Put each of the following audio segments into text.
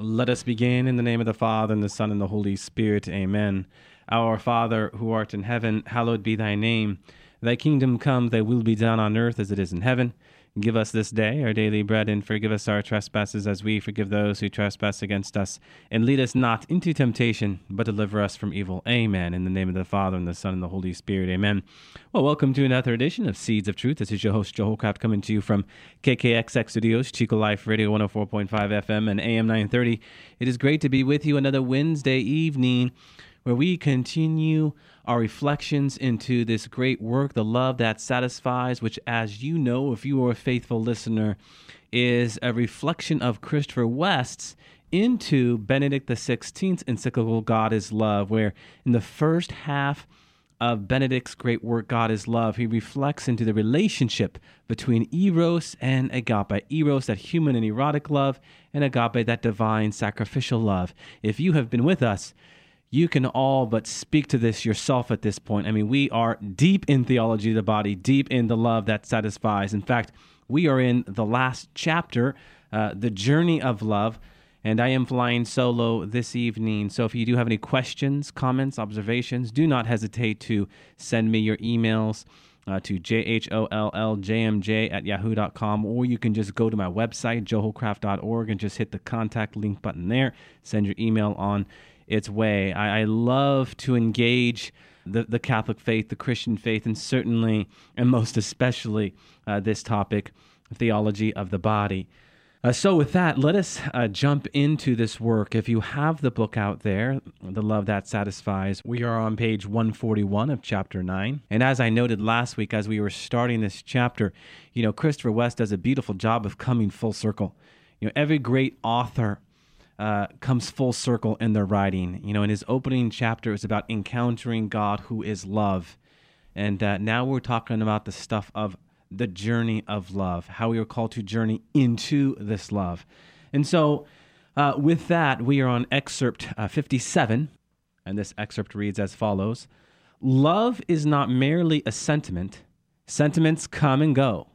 Let us begin in the name of the Father, and the Son, and the Holy Spirit. Amen. Our Father, who art in heaven, hallowed be thy name. Thy kingdom come, thy will be done on earth as it is in heaven. Give us this day our daily bread, and forgive us our trespasses as we forgive those who trespass against us. And lead us not into temptation, but deliver us from evil. Amen. In the name of the Father, and the Son, and the Holy Spirit. Amen. Well, welcome to another edition of Seeds of Truth. This is your host, Joe Hollcraft, coming to you from KKXX Studios, Chico Life Radio 104.5 FM, and AM 930. It is great to be with you another Wednesday evening where we continue our reflections into this great work, The Love That Satisfies, which, as you know, if you are a faithful listener, is a reflection of Christopher West's into Benedict XVI's encyclical God is Love, where in the first half of Benedict's great work, God is Love, he reflects into the relationship between Eros and Agape. Eros, that human and erotic love, and Agape, that divine sacrificial love. If you have been with us, you can all but speak to this yourself at this point. I mean, we are deep in theology of the body, deep in the love that satisfies. In fact, we are in the last chapter, uh, the journey of love, and I am flying solo this evening. So if you do have any questions, comments, observations, do not hesitate to send me your emails. Uh, to jholljmj at yahoo.com, or you can just go to my website, joehollcraft.org, and just hit the contact link button there. Send your email on its way. I, I love to engage the, the Catholic faith, the Christian faith, and certainly and most especially uh, this topic, theology of the body. Uh, so, with that, let us uh, jump into this work. If you have the book out there, The Love That Satisfies, we are on page 141 of chapter 9. And as I noted last week, as we were starting this chapter, you know, Christopher West does a beautiful job of coming full circle. You know, every great author uh, comes full circle in their writing. You know, in his opening chapter is about encountering God who is love. And uh, now we're talking about the stuff of the journey of love, how we are called to journey into this love. And so, uh, with that, we are on excerpt uh, 57, and this excerpt reads as follows Love is not merely a sentiment, sentiments come and go.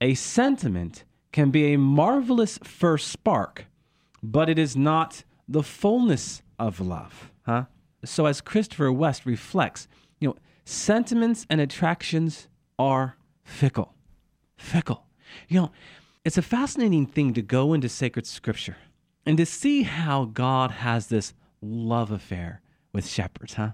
A sentiment can be a marvelous first spark but it is not the fullness of love. Huh? So, as Christopher West reflects, you know, sentiments and attractions are fickle. Fickle. You know, it's a fascinating thing to go into sacred scripture and to see how God has this love affair with shepherds, huh?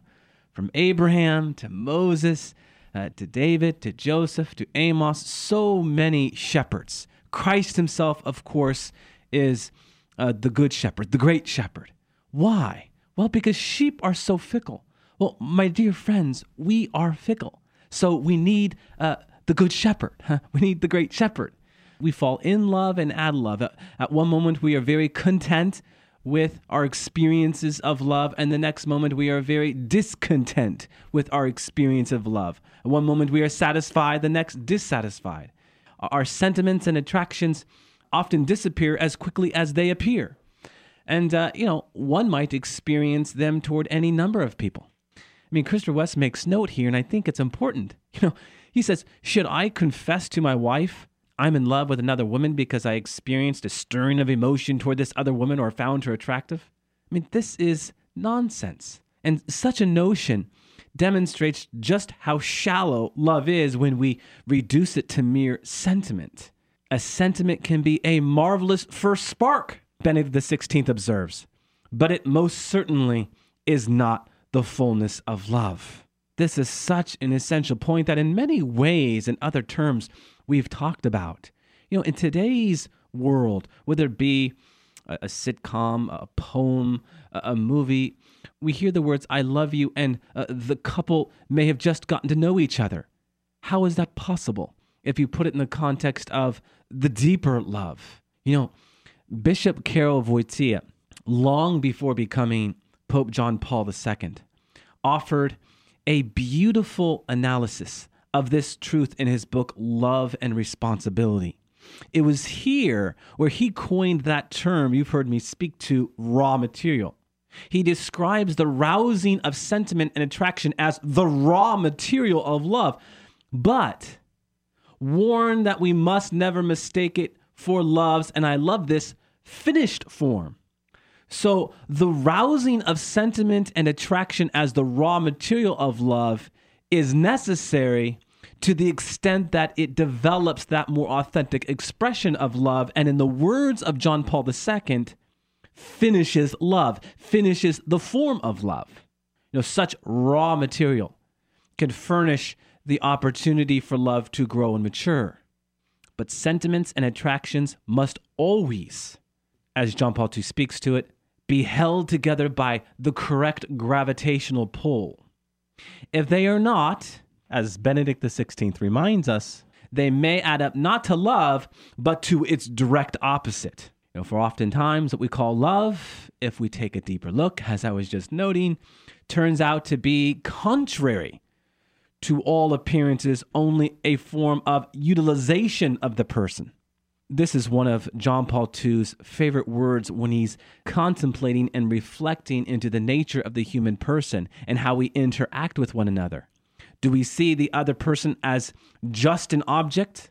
From Abraham to Moses uh, to David to Joseph to Amos, so many shepherds. Christ himself, of course, is uh, the good shepherd, the great shepherd. Why? Well, because sheep are so fickle. Well, my dear friends, we are fickle. So we need uh, the good shepherd. Huh? We need the great shepherd. We fall in love and add love. At one moment, we are very content with our experiences of love, and the next moment, we are very discontent with our experience of love. At one moment, we are satisfied, the next, dissatisfied. Our sentiments and attractions often disappear as quickly as they appear. And, uh, you know, one might experience them toward any number of people. I mean, Christopher West makes note here, and I think it's important. You know, he says, Should I confess to my wife I'm in love with another woman because I experienced a stirring of emotion toward this other woman or found her attractive? I mean, this is nonsense. And such a notion demonstrates just how shallow love is when we reduce it to mere sentiment. A sentiment can be a marvelous first spark, Benedict XVI observes, but it most certainly is not the fullness of love. This is such an essential point that, in many ways and other terms, we've talked about. You know, in today's world, whether it be a, a sitcom, a poem, a, a, movie, we hear the words, I love you, and uh, the couple may have just gotten to know each other. How is that possible? If you put it in the context of the deeper love. You know, Bishop Karol Wojtyla, long before becoming Pope John Paul II, offered a beautiful analysis of this truth in his book, Love and Responsibility. It was here where he coined that term you've heard me speak to, raw material. He describes the rousing of sentiment and attraction as the raw material of love. But warn that we must never mistake it for love's, and I love this, finished form. So, the rousing of sentiment and attraction as the raw material of love is necessary to the extent that it develops that more authentic expression of love. And in the words of John Paul II, finishes love, finishes the form of love. You know, such raw material can furnish the opportunity for love to grow and mature. But sentiments and attractions must always, as John Paul II speaks to it, be held together by the correct gravitational pull. If they are not, as Benedict XVI reminds us, they may add up not to love, but to its direct opposite. You know, for oftentimes what we call love, if we take a deeper look, as I was just noting, turns out to be contrary to all appearances, only a form of utilization of the person. This is one of John Paul II's favorite words when he's contemplating and reflecting into the nature of the human person and how we interact with one another. Do we see the other person as just an object,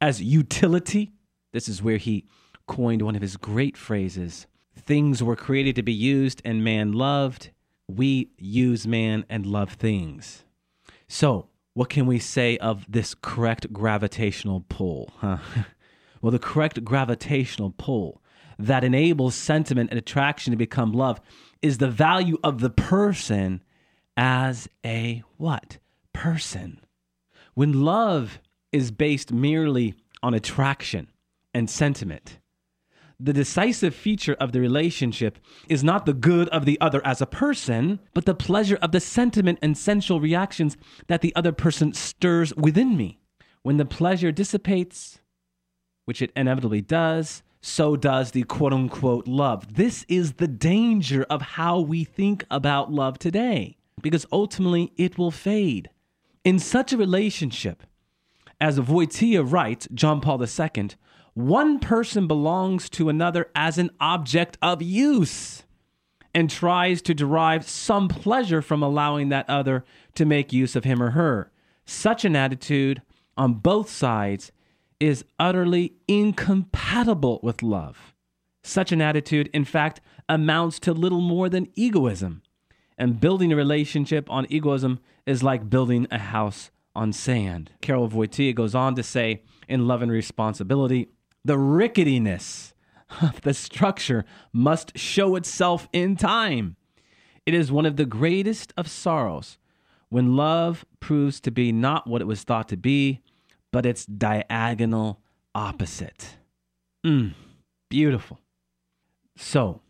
as utility? This is where he coined one of his great phrases Things were created to be used, and man loved. We use man and love things. So, what can we say of this correct gravitational pull? Huh? well, the correct gravitational pull that enables sentiment and attraction to become love is the value of the person as a what? person. When love is based merely on attraction and sentiment, the decisive feature of the relationship is not the good of the other as a person, but the pleasure of the sentiment and sensual reactions that the other person stirs within me. When the pleasure dissipates, which it inevitably does, so does the quote unquote love. This is the danger of how we think about love today, because ultimately it will fade. In such a relationship, as Wojtyla writes, John Paul II, one person belongs to another as an object of use and tries to derive some pleasure from allowing that other to make use of him or her. Such an attitude on both sides is utterly incompatible with love. Such an attitude, in fact, amounts to little more than egoism. And building a relationship on egoism is like building a house on sand. Karol Wojtyla goes on to say in Love and Responsibility the ricketiness of the structure must show itself in time. It is one of the greatest of sorrows when love proves to be not what it was thought to be, but its diagonal opposite. Mm, beautiful. So,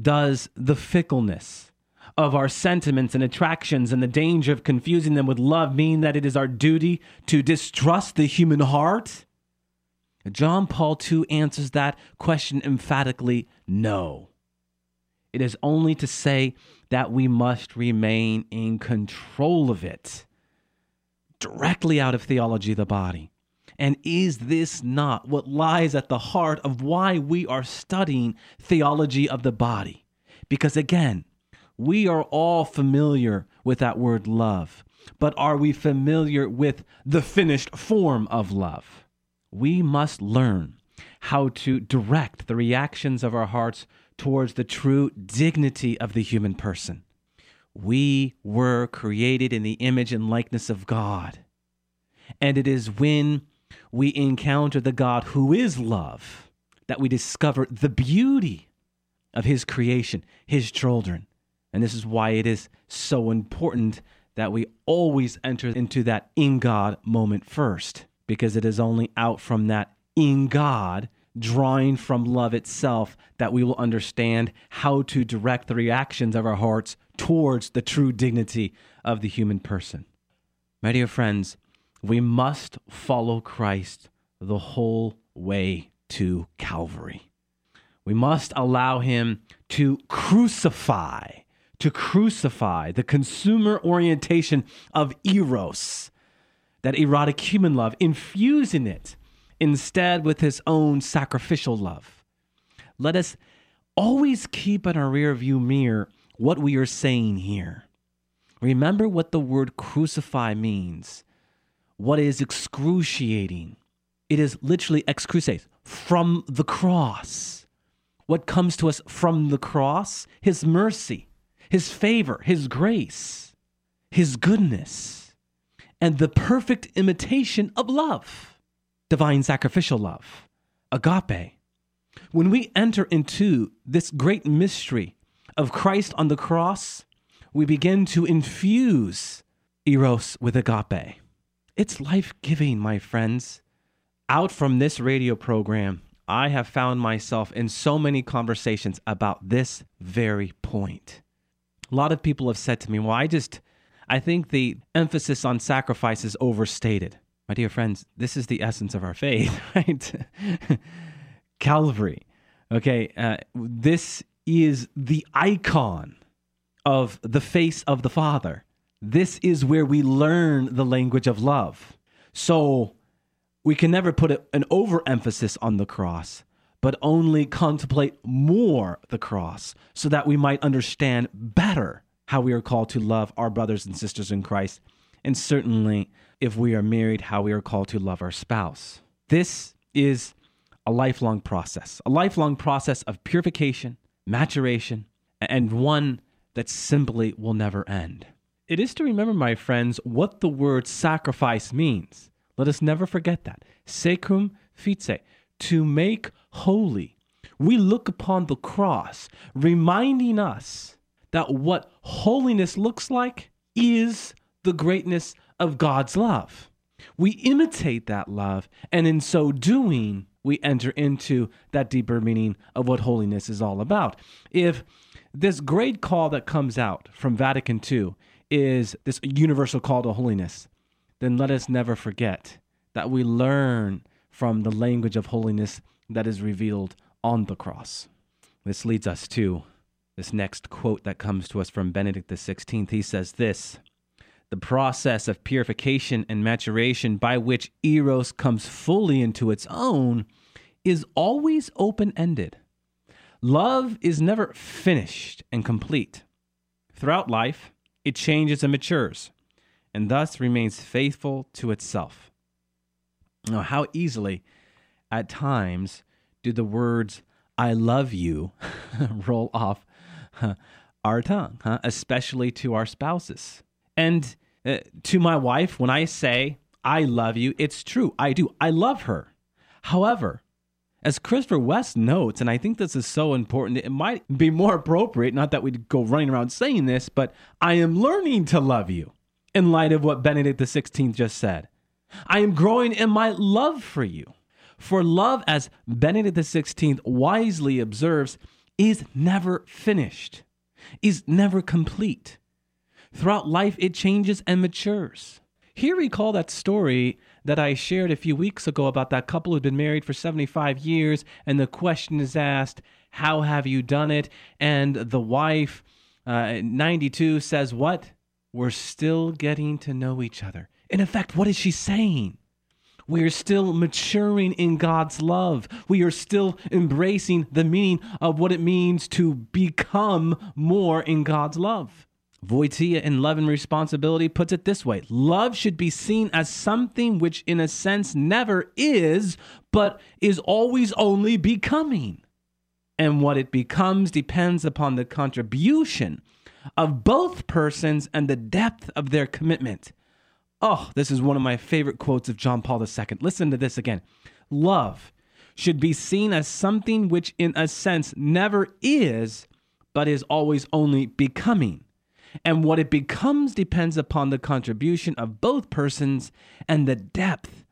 does the fickleness of our sentiments and attractions and the danger of confusing them with love mean that it is our duty to distrust the human heart? John Paul II answers that question emphatically no. It is only to say that we must remain in control of it, directly out of theology of the body. And is this not what lies at the heart of why we are studying theology of the body? Because again, we are all familiar with that word love, but are we familiar with the finished form of love? We must learn how to direct the reactions of our hearts towards the true dignity of the human person. We were created in the image and likeness of God. And it is when we encounter the God who is love that we discover the beauty of his creation, his children. And this is why it is so important that we always enter into that in God moment first, because it is only out from that in God, drawing from love itself, that we will understand how to direct the reactions of our hearts towards the true dignity of the human person. My dear friends, we must follow Christ the whole way to Calvary. We must allow him to crucify to crucify the consumer orientation of eros, that erotic human love, infusing it instead with his own sacrificial love. Let us always keep in our rear view mirror what we are saying here. Remember what the word crucify means. What is excruciating? It is literally excruciate, from the cross. what comes to us from the cross, his mercy, his favor, his grace, his goodness, and the perfect imitation of love, divine sacrificial love, agape. When we enter into this great mystery of Christ on the cross, we begin to infuse eros with agape. It's life giving, my friends. Out from this radio program, I have found myself in so many conversations about this very point. A lot of people have said to me, Well, I just, I think the emphasis on sacrifice is overstated. My dear friends, this is the essence of our faith, right? Calvary. Okay, uh, this is the icon of the face of the Father. This is where we learn the language of love. So we can never put an overemphasis on the cross, but only contemplate more the cross so that we might understand better how we are called to love our brothers and sisters in Christ. And certainly, if we are married, how we are called to love our spouse. This is a lifelong process, a lifelong process of purification, maturation, and one that simply will never end. It is to remember, my friends, what the word sacrifice means. Let us never forget that. Secum fice, to make holy. We look upon the cross, reminding us that what holiness looks like is the greatness of God's love. We imitate that love, and in so doing, we enter into that deeper meaning of what holiness is all about. If this great call that comes out from Vatican II is this universal call to holiness, then let us never forget that we learn from the language of holiness that is revealed on the cross. This leads us to this next quote that comes to us from Benedict XVI. He says this The process of purification and maturation by which Eros comes fully into its own is always open ended. Love is never finished and complete. Throughout life, it changes and matures, and thus remains faithful to itself. Now, how easily, at times, do the words, I love you, roll off our tongue, huh? especially to our spouses. And uh, to my wife, when I say, I love you, it's true. I do. I love her. However, as Christopher West notes, and I think this is so important, it might be more appropriate, not that we'd go running around saying this, but I am learning to love you in light of what Benedict XVI just said. I am growing in my love for you. For love, as Benedict XVI wisely observes, is never finished, is never complete. Throughout life, it changes and matures. Here, recall that story that I shared a few weeks ago about that couple who'd been married for 75 years, and the question is asked, How have you done it? And the wife, uh, 92, says, What? We're still getting to know each other. In effect, what is she saying? We are still maturing in God's love. We are still embracing the meaning of what it means to become more in God's love. Wojtyla in Love and Responsibility puts it this way Love should be seen as something which, in a sense, never is, but is always only becoming. And what it becomes depends upon the contribution of both persons and the depth of their commitment. Oh, this is one of my favorite quotes of John Paul II. Listen to this again. Love should be seen as something which, in a sense, never is, but is always only becoming and what it becomes depends upon the contribution of both persons and the depth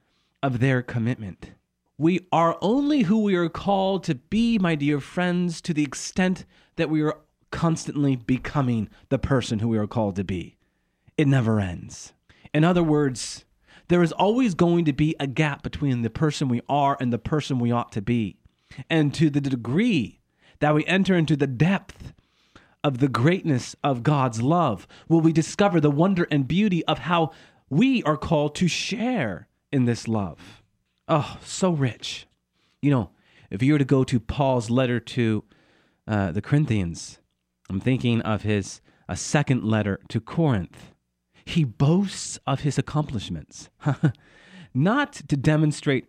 of their commitment. We are only who we are called to be, my dear friends, to the extent that we are constantly becoming the person who we are called to be. It never ends. In other words, there is always going to be a gap between the person we are and the person we ought to be. And to the degree that we enter into the depth of the greatness of God's love will we discover the wonder and beauty of how we are called to share in this love. Oh, so rich. You know, if you were to go to Paul's letter to uh, the Corinthians, I'm thinking of his a second letter to Corinth. He boasts of his accomplishments, not to demonstrate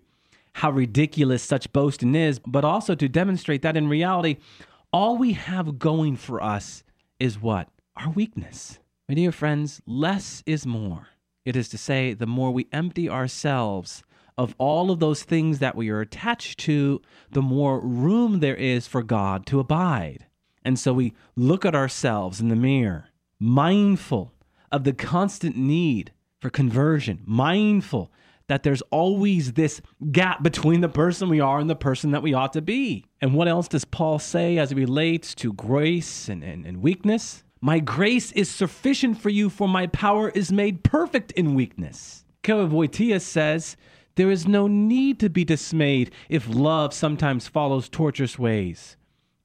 how ridiculous such boasting is, but also to demonstrate that in reality, all we have going for us is what? Our weakness. My dear friends, less is more. It is to say, the more we empty ourselves of all of those things that we are attached to, the more room there is for God to abide. And so we look at ourselves in the mirror, mindful of the constant need for conversion, mindful that there's always this gap between the person we are and the person that we ought to be. And what else does Paul say as it relates to grace and, and, and weakness? My grace is sufficient for you, for my power is made perfect in weakness. Karol says, There is no need to be dismayed if love sometimes follows tortuous ways.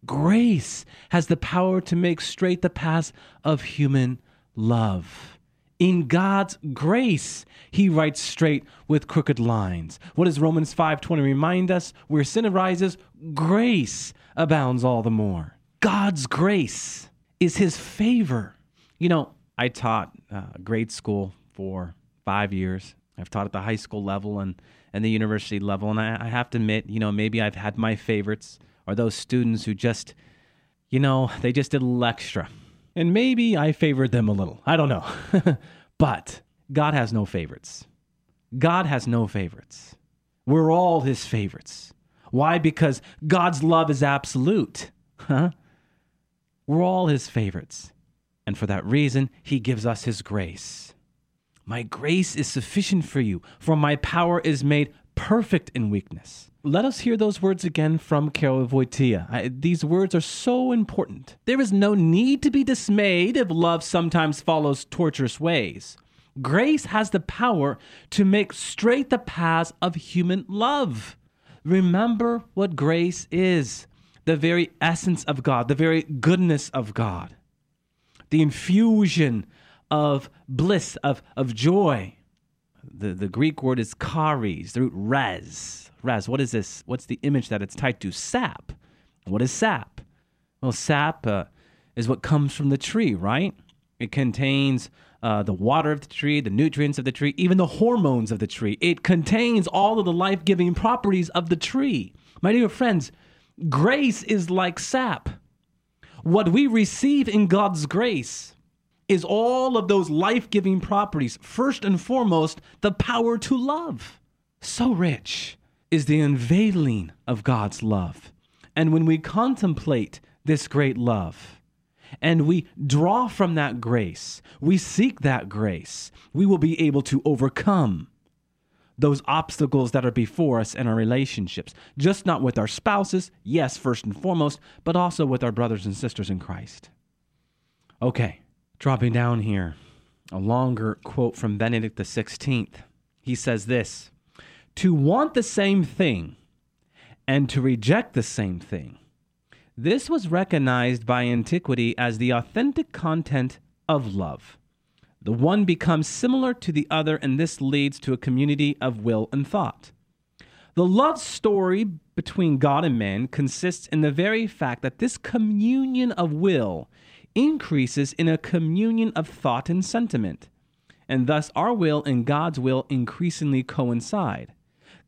Grace has the power to make straight the paths of human love. In God's grace, he writes straight with crooked lines. What does Romans 5:20 remind us? Where sin arises, grace abounds all the more. God's grace is his favor. You know, I taught uh, grade school for five years. I've taught at the high school level and, and the university level. And I, I have to admit, you know, maybe I've had my favorites or those students who just, you know, they just did a little extra. And maybe I favored them a little. I don't know. but God has no favorites. God has no favorites. We're all his favorites. Why? Because God's love is absolute. Huh? We're all his favorites. And for that reason, he gives us his grace. My grace is sufficient for you, for my power is made perfect in weakness. Let us hear those words again from Karol Wojtyla. these words are so important. There is no need to be dismayed if love sometimes follows torturous ways. Grace has the power to make straight the paths of human love. Remember what grace is the very essence of God, the very goodness of God, the infusion of bliss, of, of joy. The, the Greek word is charis, the root res. Res, what is this? What's the image that it's tied to? Sap. What is sap? Well, sap uh, is what comes from the tree, right? It contains uh, the water of the tree, the nutrients of the tree, even the hormones of the tree. It contains all of the life giving properties of the tree. My dear friends, Grace is like sap. What we receive in God's grace is all of those life giving properties. First and foremost, the power to love. So rich is the unveiling of God's love. And when we contemplate this great love, and we draw from that grace, we seek that grace, we will be able to overcome those obstacles that are before us in our relationships, just not with our spouses, yes, first and foremost, but also with our brothers and sisters in Christ. Okay, dropping down here, a longer quote from Benedict XVI. He says this To want the same thing and to reject the same thing. This was recognized by antiquity as the authentic content of love. The one becomes similar to the other, and this leads to a community of will and thought. The love story between God and man consists in the very fact that this communion of will increases in a communion of thought and sentiment, and thus our will and God's will increasingly coincide.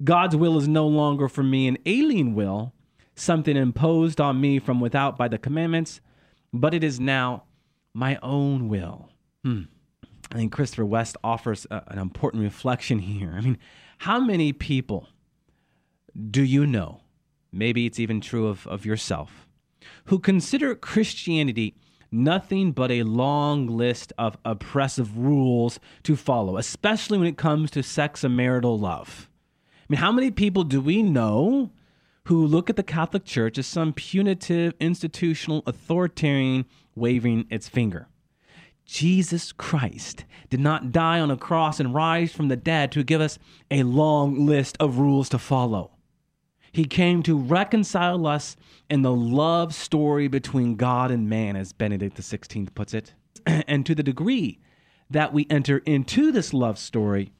God's will is no longer for me an alien will, something imposed on me from without by the commandments, but it is now my own will. Hmm. I think Christopher West offers a, an important reflection here. I mean, how many people do you know, maybe it's even true of, of yourself, who consider Christianity nothing but a long list of oppressive rules to follow, especially when it comes to sex and marital love? I mean, how many people do we know who look at the Catholic Church as some punitive, institutional, authoritarian waving its finger? Jesus Christ did not die on a cross and rise from the dead to give us a long list of rules to follow. He came to reconcile us in the love story between God and man, as Benedict XVI puts it. And to the degree that we enter into this love story,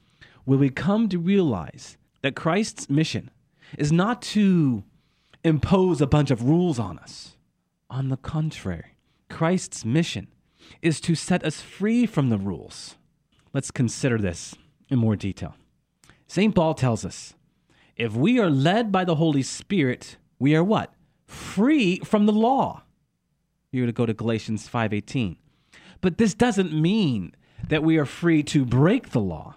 will we come to realize that Christ's mission is not to impose a bunch of rules on us. On the contrary, Christ's mission is to set us free from the rules. Let's consider this in more detail. St. Paul tells us If we are led by the Holy Spirit, we are what? Free from the law. You're to go to Galatians 5:18. But this doesn't mean that we are free to break the law.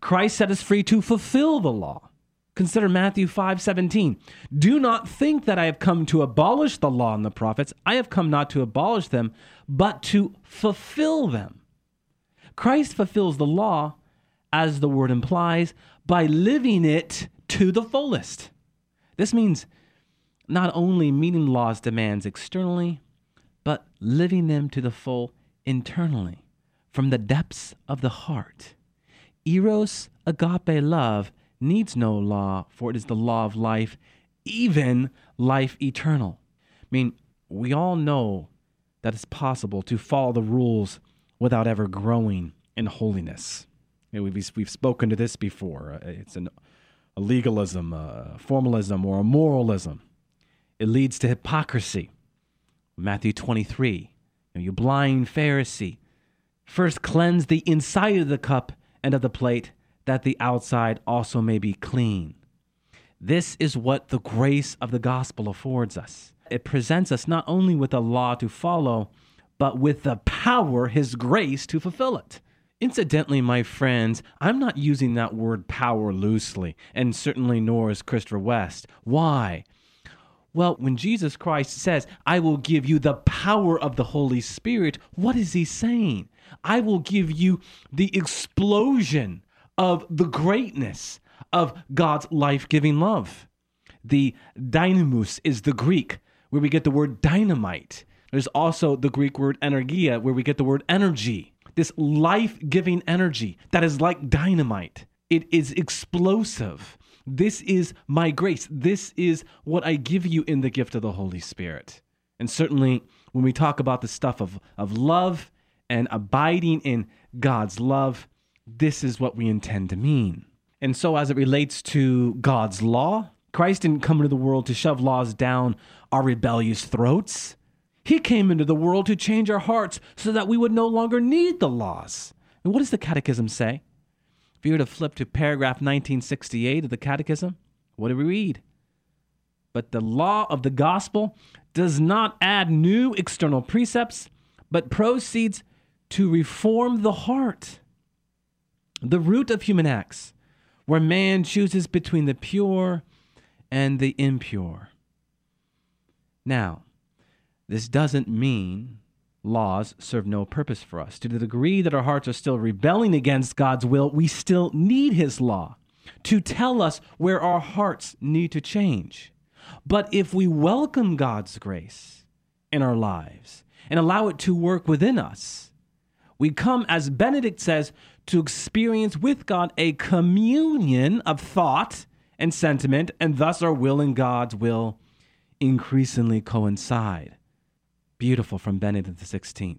Christ set us free to fulfill the law. Consider Matthew 5:17. Do not think that I have come to abolish the law and the prophets. I have come not to abolish them, but to fulfill them. Christ fulfills the law as the word implies by living it to the fullest. This means not only meeting law's demands externally, but living them to the full internally, from the depths of the heart. Eros agape love needs no law, for it is the law of life, even life eternal. I mean, we all know that it's possible to follow the rules without ever growing in holiness. You know, we've, we've spoken to this before. Uh, it's an, a legalism, a formalism, or a moralism. It leads to hypocrisy. Matthew 23, you, know, you blind Pharisee, first cleanse the inside of the cup and of the plate, that the outside also may be clean. This is what the grace of the gospel affords us. It presents us not only with a law to follow, but with the power, His grace, to fulfill it. Incidentally, my friends, I'm not using that word power loosely, and certainly nor is Christopher West. Why? Well, when Jesus Christ says, I will give you the power of the Holy Spirit, what is he saying? I will give you the explosion of the greatness of God's life giving love. The dynamis is the Greek, where we get the word dynamite. There's also the Greek word energia, where we get the word energy. This life giving energy that is like dynamite. It is explosive. This is my grace. This is what I give you in the gift of the Holy Spirit. And certainly, when we talk about the stuff of, of love and abiding in God's love, this is what we intend to mean. And so, as it relates to God's law, Christ didn't come into the world to shove laws down our rebellious throats. He came into the world to change our hearts so that we would no longer need the laws. And what does the Catechism say? If you were to flip to paragraph 1968 of the Catechism, what do we read? But the law of the gospel does not add new external precepts, but proceeds to reform the heart the root of human acts, where man chooses between the pure and the impure. Now, this doesn't mean laws serve no purpose for us. To the degree that our hearts are still rebelling against God's will, we still need His law to tell us where our hearts need to change. But if we welcome God's grace in our lives and allow it to work within us, we come, as Benedict says, to experience with God a communion of thought and sentiment, and thus our will and God's will increasingly coincide. Beautiful from Benedict XVI.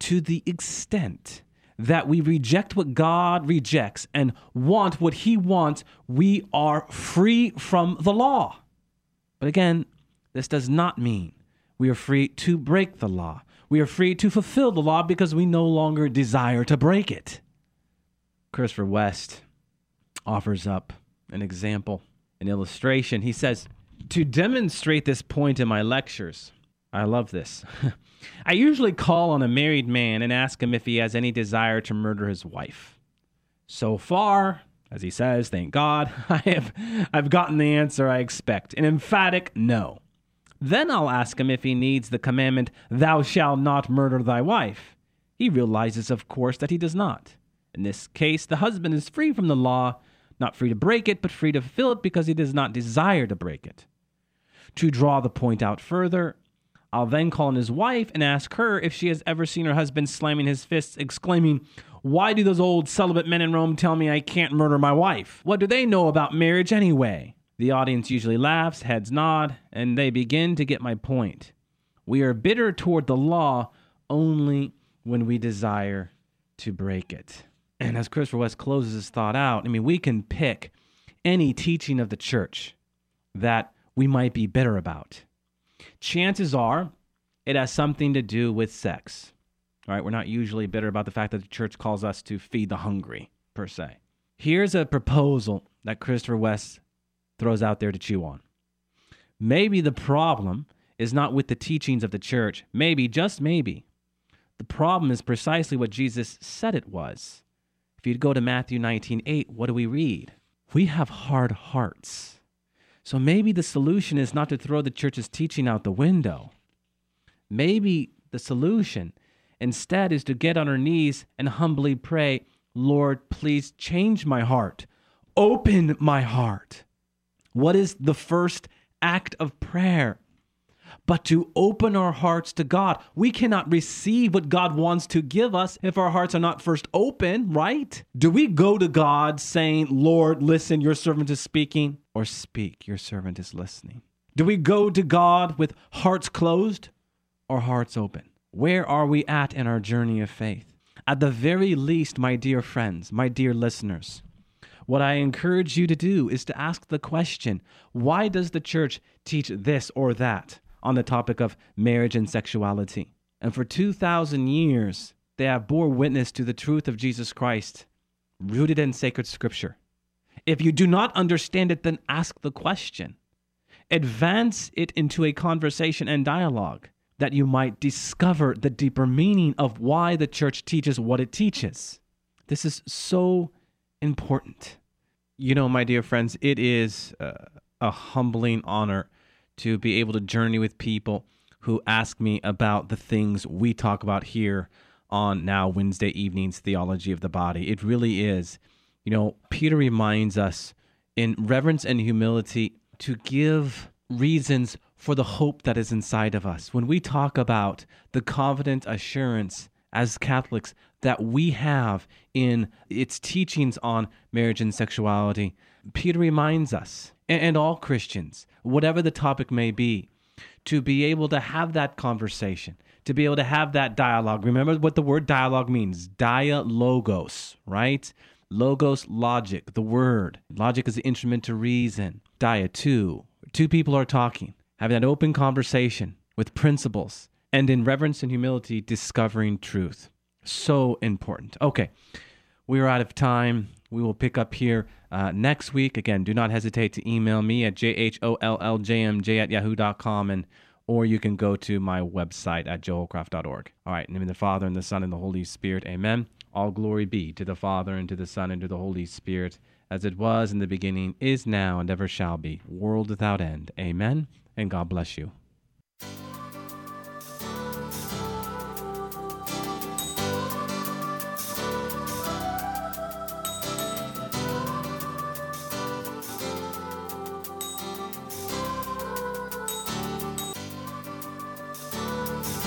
To the extent that we reject what God rejects and want what He wants, we are free from the law. But again, this does not mean we are free to break the law. We are free to fulfill the law because we no longer desire to break it. Christopher West offers up an example, an illustration. He says, To demonstrate this point in my lectures, I love this. I usually call on a married man and ask him if he has any desire to murder his wife. So far, as he says, thank God, I have I've gotten the answer I expect, an emphatic no. Then I'll ask him if he needs the commandment, Thou shalt not murder thy wife. He realizes, of course, that he does not. In this case, the husband is free from the law, not free to break it, but free to fulfill it because he does not desire to break it. To draw the point out further, I'll then call on his wife and ask her if she has ever seen her husband slamming his fists, exclaiming, Why do those old celibate men in Rome tell me I can't murder my wife? What do they know about marriage anyway? The audience usually laughs, heads nod, and they begin to get my point. We are bitter toward the law only when we desire to break it. And as Christopher West closes his thought out, I mean, we can pick any teaching of the church that we might be bitter about. Chances are it has something to do with sex. All right, we're not usually bitter about the fact that the church calls us to feed the hungry, per se. Here's a proposal that Christopher West throws out there to chew on. Maybe the problem is not with the teachings of the church. Maybe, just maybe, the problem is precisely what Jesus said it was. If you go to Matthew 19 8, what do we read? We have hard hearts. So maybe the solution is not to throw the church's teaching out the window. Maybe the solution instead is to get on our knees and humbly pray, Lord, please change my heart. Open my heart. What is the first act of prayer? But to open our hearts to God. We cannot receive what God wants to give us if our hearts are not first open, right? Do we go to God saying, Lord, listen, your servant is speaking, or speak, your servant is listening? Do we go to God with hearts closed or hearts open? Where are we at in our journey of faith? At the very least, my dear friends, my dear listeners, what I encourage you to do is to ask the question why does the church teach this or that on the topic of marriage and sexuality? And for 2,000 years, they have bore witness to the truth of Jesus Christ, rooted in sacred scripture. If you do not understand it, then ask the question. Advance it into a conversation and dialogue that you might discover the deeper meaning of why the church teaches what it teaches. This is so important. You know, my dear friends, it is uh, a humbling honor to be able to journey with people who ask me about the things we talk about here on now Wednesday evenings theology of the body. It really is. You know, Peter reminds us in reverence and humility to give reasons for the hope that is inside of us. When we talk about the confident assurance as Catholics that we have in its teachings on marriage and sexuality. Peter reminds us, and all Christians, whatever the topic may be, to be able to have that conversation, to be able to have that dialogue. Remember what the word dialogue means dialogos, right? Logos, logic, the word. Logic is the instrument to reason. Dia, two. Two people are talking, having that open conversation with principles and in reverence and humility, discovering truth. So important. Okay, we are out of time. We will pick up here uh, next week. Again, do not hesitate to email me at jholljmj at yahoo.com and or you can go to my website at joehollcraft.org. All right, in the name of the Father, and the Son, and the Holy Spirit. Amen. All glory be to the Father, and to the Son, and to the Holy Spirit, as it was in the beginning, is now, and ever shall be, world without end. Amen. And God bless you.